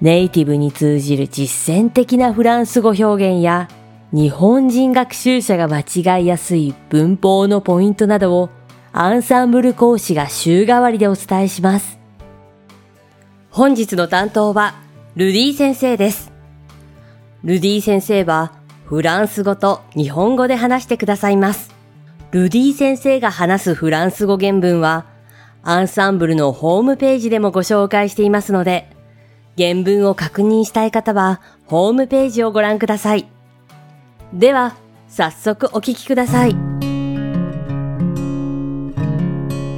ネイティブに通じる実践的なフランス語表現や日本人学習者が間違いやすい文法のポイントなどをアンサンブル講師が週替わりでお伝えします。本日の担当はルディ先生です。ルディ先生はフランス語と日本語で話してくださいます。ルディ先生が話すフランス語原文はアンサンブルのホームページでもご紹介していますので、原文を確認したい方は、ホームページをご覧ください。では、早速お聞きください。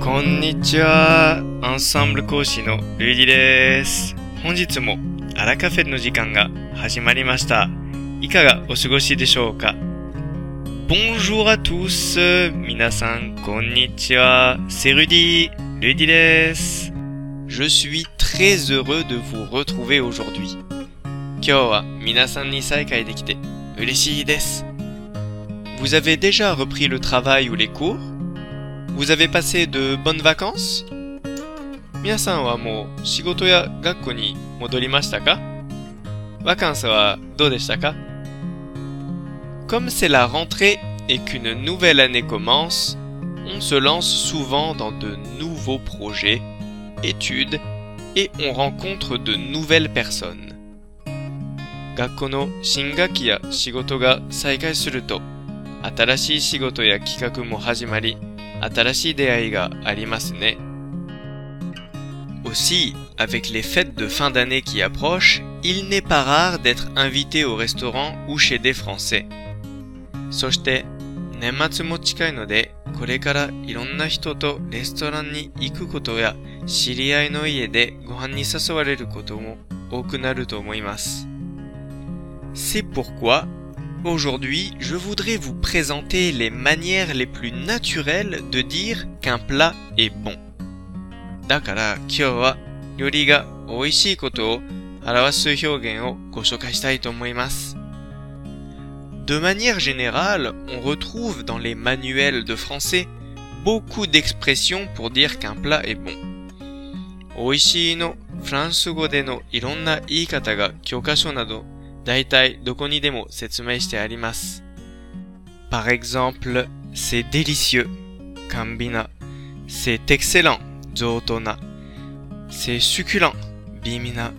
こんにちは。アンサンブル講師のルイディです。本日もアラカフェの時間が始まりました。いかがお過ごしでしょうか？Bonjour à tous! 皆さん、こんにちは。C'est Rudy. Rudy です。Je suis très heureux de vous retrouver aujourd'hui. Kyoa, minasan ni kaedekite. Ureshi desu. Vous avez déjà repris le travail ou les cours? Vous avez passé de bonnes vacances? Minasan wa mo shigoto ya gakko ni modorimashita ka? Vacances wa dou deshita ka? Comme c'est la rentrée et qu'une nouvelle année commence, on se lance souvent dans de nouveaux projets études et on rencontre de nouvelles personnes. 学校の新学期や仕事が再開すると、新しい仕事や企画も始まり、新しい出会いがありますね。Aussi, avec les fêtes de fin d'année qui approchent, il n'est pas rare d'être invité au restaurant ou chez des Français. そして、年末も近いので、これからいろんな人とレストランに行くことや 知り合いの家でご飯に誘われることも多くなると思います。C'est pourquoi, aujourd'hui, je voudrais vous présenter les manières les plus naturelles de dire qu'un plat est bon. だから今日は料理が美味しいことを表す表現をご紹介したいと思います。De manière générale, on retrouve dans les manuels de français beaucoup d'expressions pour dire qu'un plat est bon. 美味しいのフランス語でのいろんな言い方が教科書など大体どこにでも説明してあります。Par exemple, c'est délicieux, Kambina. C'est excellent, Zotona. C'est succulent, Bimina.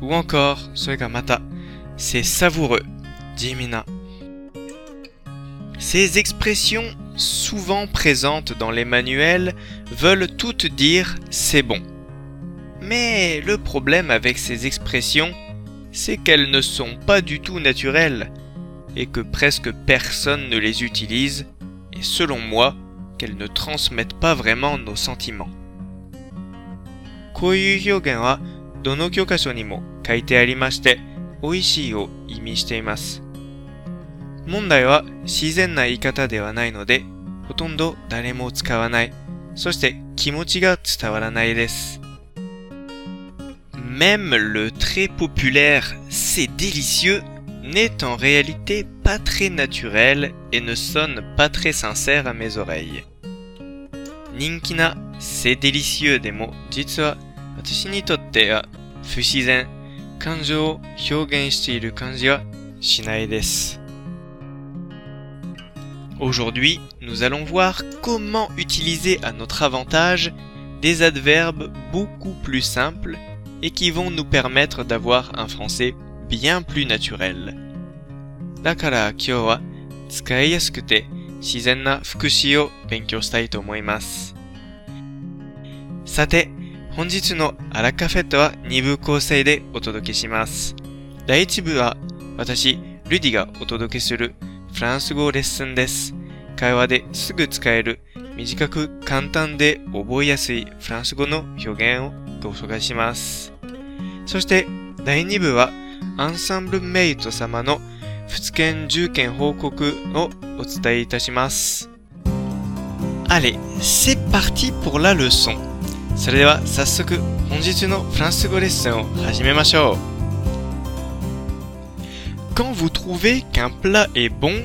Ou encore, Soegamata. C'est savoureux, Jimina. Ces expressions, souvent présentes dans les manuels, veulent toutes dire c'est bon. Mais le problème avec ces expressions, c'est qu'elles ne sont pas du tout naturelles et que presque personne ne les utilise et selon moi, qu'elles ne transmettent pas vraiment nos sentiments. こういう表現はどの教科書にも書いてありまして、美味しいを意味しています。問題は自然な言い方ではないので、ほとんど誰も使わない。そして気持ちが伝わらないです。 même le très populaire C'est délicieux n'est en réalité pas très naturel et ne sonne pas très sincère à mes oreilles. Ninkina C'est délicieux demo jitsuwa watashi ni totte fushizen kanjo wo shinai. Aujourd'hui, nous allons voir comment utiliser à notre avantage des adverbes beaucoup plus simples et qui vont nous permettre d'avoir un français bien plus naturel. だから今日は使いやすくて自然な副詞を勉強したいと思います。さて、本日のアラカフェットは2部構成でお届けします。第1部は私、ルディがお届けするフランス語レッスンです。会話ですぐ使える短く簡単で覚えやすいフランス語の表現をご紹介します。そして第2部はアンサンブルメイト様の仏剣10件報告をお伝えいたします。Allez, c'est parti pour la leçon. それでは早速本日のフランス語レッスンを始めましょう。Quand vous trouvez qu'un plat est bon,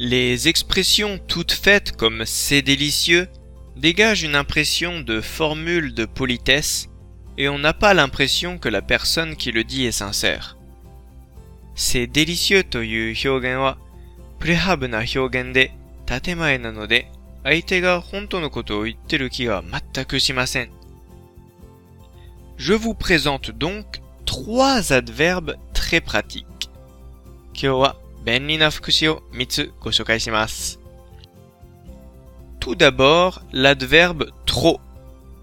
Les expressions toutes faites comme c'est délicieux dégagent une impression de formule de politesse et on n'a pas l'impression que la personne qui le dit est sincère. C'est délicieux toyu. Je vous présente donc trois adverbes très pratiques. 便利な副詞を3つご紹介します。Tout d'abord, l'adverbe trop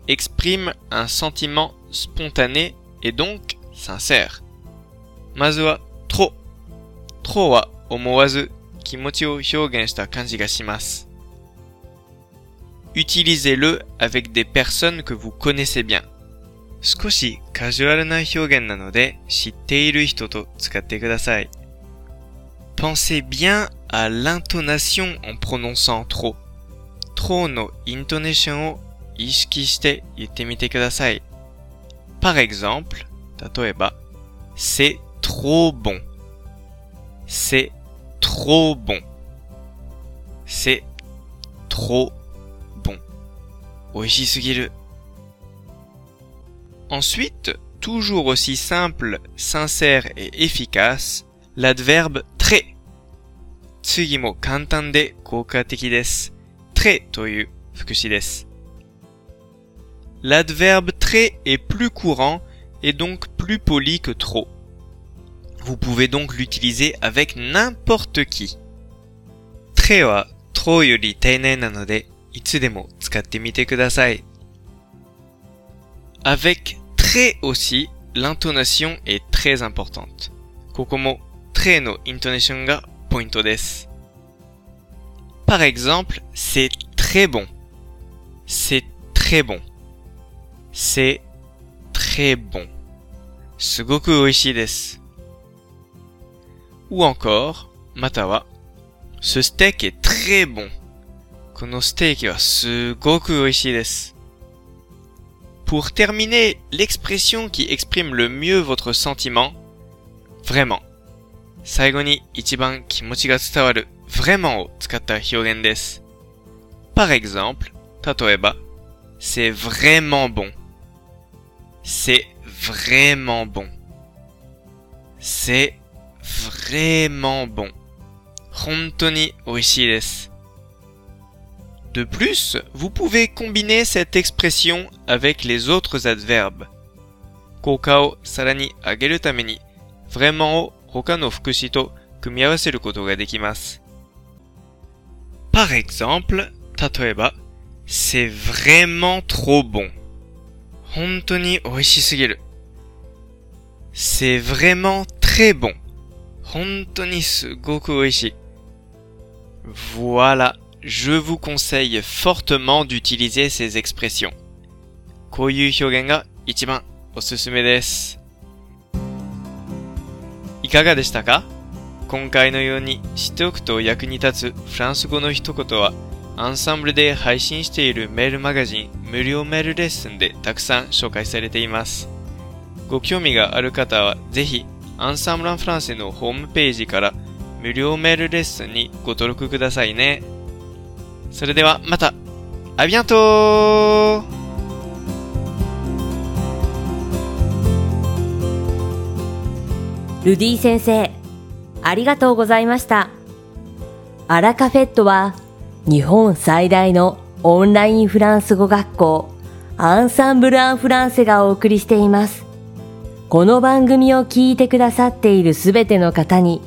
exprime un sentiment spontané et donc sincère. まずは trop。trop は思わず気持ちを表現した感じがします。Utilisez-le avec des personnes que vous connaissez bien. 少しカジュアルな表現なので知っている人と使ってください。 Pensez bien à l'intonation en prononçant trop. trop のイントネーションを意識して言ってみてください。Par exemple, 例えば、c'est trop bon. c'est trop bon. c'est trop bon. 美味しすぎる。Ensuite, toujours aussi simple, sincère et efficace, l'adverbe très 次も簡単で効果的です。très という副詞です。L'adverbe très est plus courant et donc plus poli que trop. Vous pouvez donc l'utiliser avec n'importe qui. très は trop より丁寧なので、いつでも使ってみてください。Avec très aussi, l'intonation est très importante. ここも très のイントネーションが par exemple, c'est très bon. C'est très bon. C'est très bon. Ou encore, matawa. Ce steak est très bon. Pour terminer, l'expression qui exprime le mieux votre sentiment, vraiment, 最後に一番気持ちが伝わる vraiment を使った表現です。Par exemple, 例えば、c'est vraiment bon. C'est vraiment bon. C'est vraiment bon. 本当に美味しいです。De plus, vous pouvez combiner cette expression avec les autres adverbes. 効果をさらに上げるために、vraiment を 他の副詞と組み合わせることができます。Par exemple, 例えば、c'est vraiment trop bon. 本当に美味しすぎる。c'est vraiment très bon. 本当にすごく美味しい。Voilà, je vous conseille fortement d'utiliser ces expressions. こういう表現が一番おすすめです。 いかがでしたか？今回のように知っておくと役に立つフランス語の一言はアンサンブルで配信しているメールマガジン無料メールレッスンでたくさん紹介されています。ご興味がある方はぜひアンサンブランフランセのホームページから無料メールレッスンにご登録くださいね。それではまたアビアントルディ先生、ありがとうございました。アラカフェットは日本最大のオンラインフランス語学校アンサンブル・アン・フランセがお送りしています。この番組を聞いてくださっているすべての方に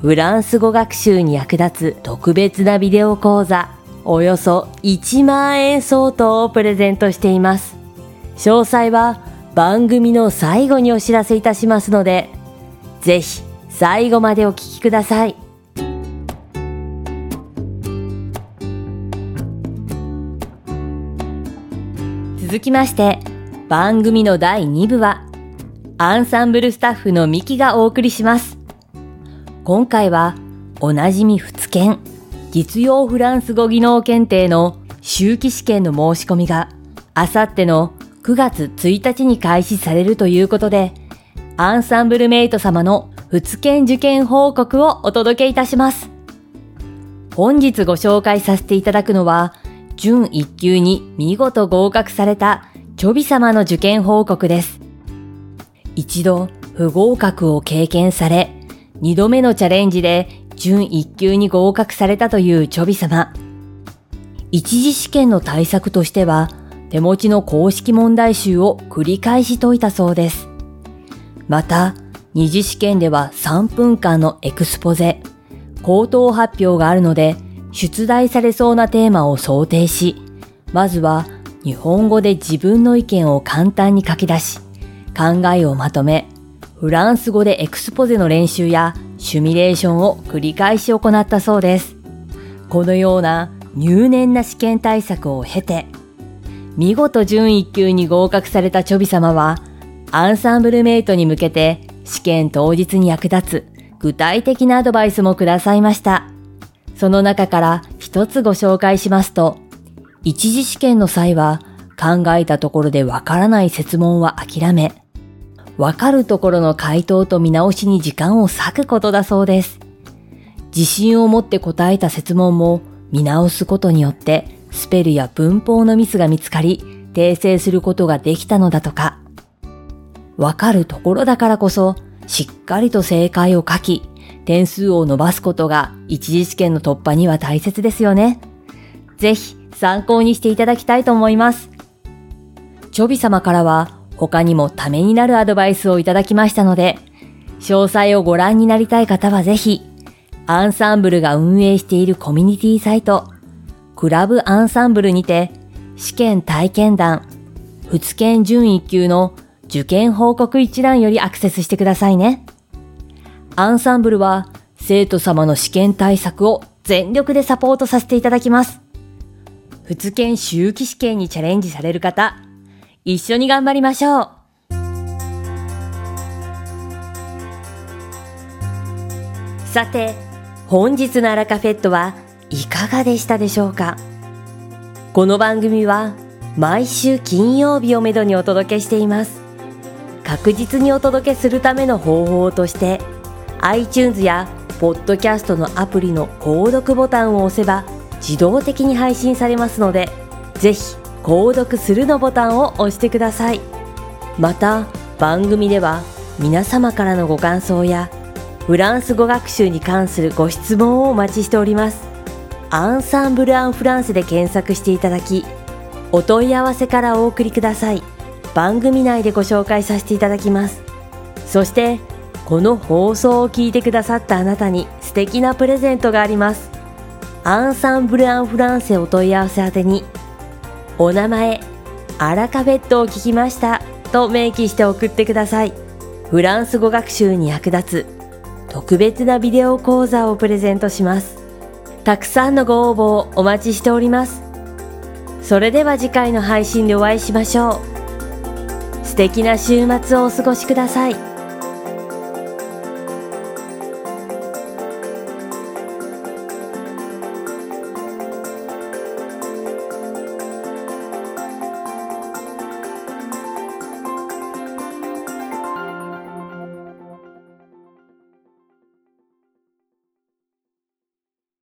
フランス語学習に役立つ特別なビデオ講座およそ1万円相当をプレゼントしています。詳細は番組の最後にお知らせいたしますので、ぜひ最後までお聞きください。続きまして、番組の第2部は、アンサンブルスタッフのミキがお送りします。今回は、おなじみ仏研、実用フランス語技能検定の周期試験の申し込みが、あさっての9月1日に開始されるということで、アンサンブルメイト様の仏研受験報告をお届けいたします。本日ご紹介させていただくのは、準1級に見事合格されたチョビ様の受験報告です。一度不合格を経験され、二度目のチャレンジで準1級に合格されたというチョビ様。一次試験の対策としては、手持ちの公式問題集を繰り返し解いたそうです。また、二次試験では3分間のエクスポゼ、口頭発表があるので、出題されそうなテーマを想定し、まずは日本語で自分の意見を簡単に書き出し、考えをまとめ、フランス語でエクスポゼの練習やシミュレーションを繰り返し行ったそうです。このような入念な試験対策を経て、見事準1級に合格されたチョビ様は、アンサンブルメイトに向けて試験当日に役立つ具体的なアドバイスもくださいました。その中から一つご紹介しますと、一次試験の際は考えたところでわからない設問は諦め、わかるところの回答と見直しに時間を割くことだそうです。自信を持って答えた設問も見直すことによってスペルや文法のミスが見つかり訂正することができたのだとか。わかるところだからこそしっかりと正解を書き点数を伸ばすことが一次試験の突破には大切ですよね。ぜひ参考にしていただきたいと思います。チョビ様からは他にもためになるアドバイスをいただきましたので、詳細をご覧になりたい方はぜひ、アンサンブルが運営しているコミュニティサイト、クラブアンサンブルにて、試験体験談、仏研準1級の受験報告一覧よりアクセスしてくださいね。アンサンブルは生徒様の試験対策を全力でサポートさせていただきます。仏研周期試験にチャレンジされる方、一緒に頑張りましょうさて、本日のアラカフェットはいかがでしたでしょうか？この番組は毎週金曜日をめどにお届けしています。確実にお届けするための方法として iTunes やポッドキャストのアプリの購読ボタンを押せば自動的に配信されますのでぜひ購読するのボタンを押してください。また番組では皆様からのご感想やフランス語学習に関するご質問をお待ちしております。アンサンブル・アン・フランスで検索していただきお問い合わせからお送りください。番組内でご紹介させていただきますそしてこの放送を聞いてくださったあなたに素敵なプレゼントがありますアンサンブル・アン・フランセお問い合わせ宛てにお名前、アラカフェットを聞きましたと明記して送ってください。フランス語学習に役立つ特別なビデオ講座をプレゼントします。たくさんのご応募をお待ちしております。それでは次回の配信でお会いしましょう。素敵な週末をお過ごしください。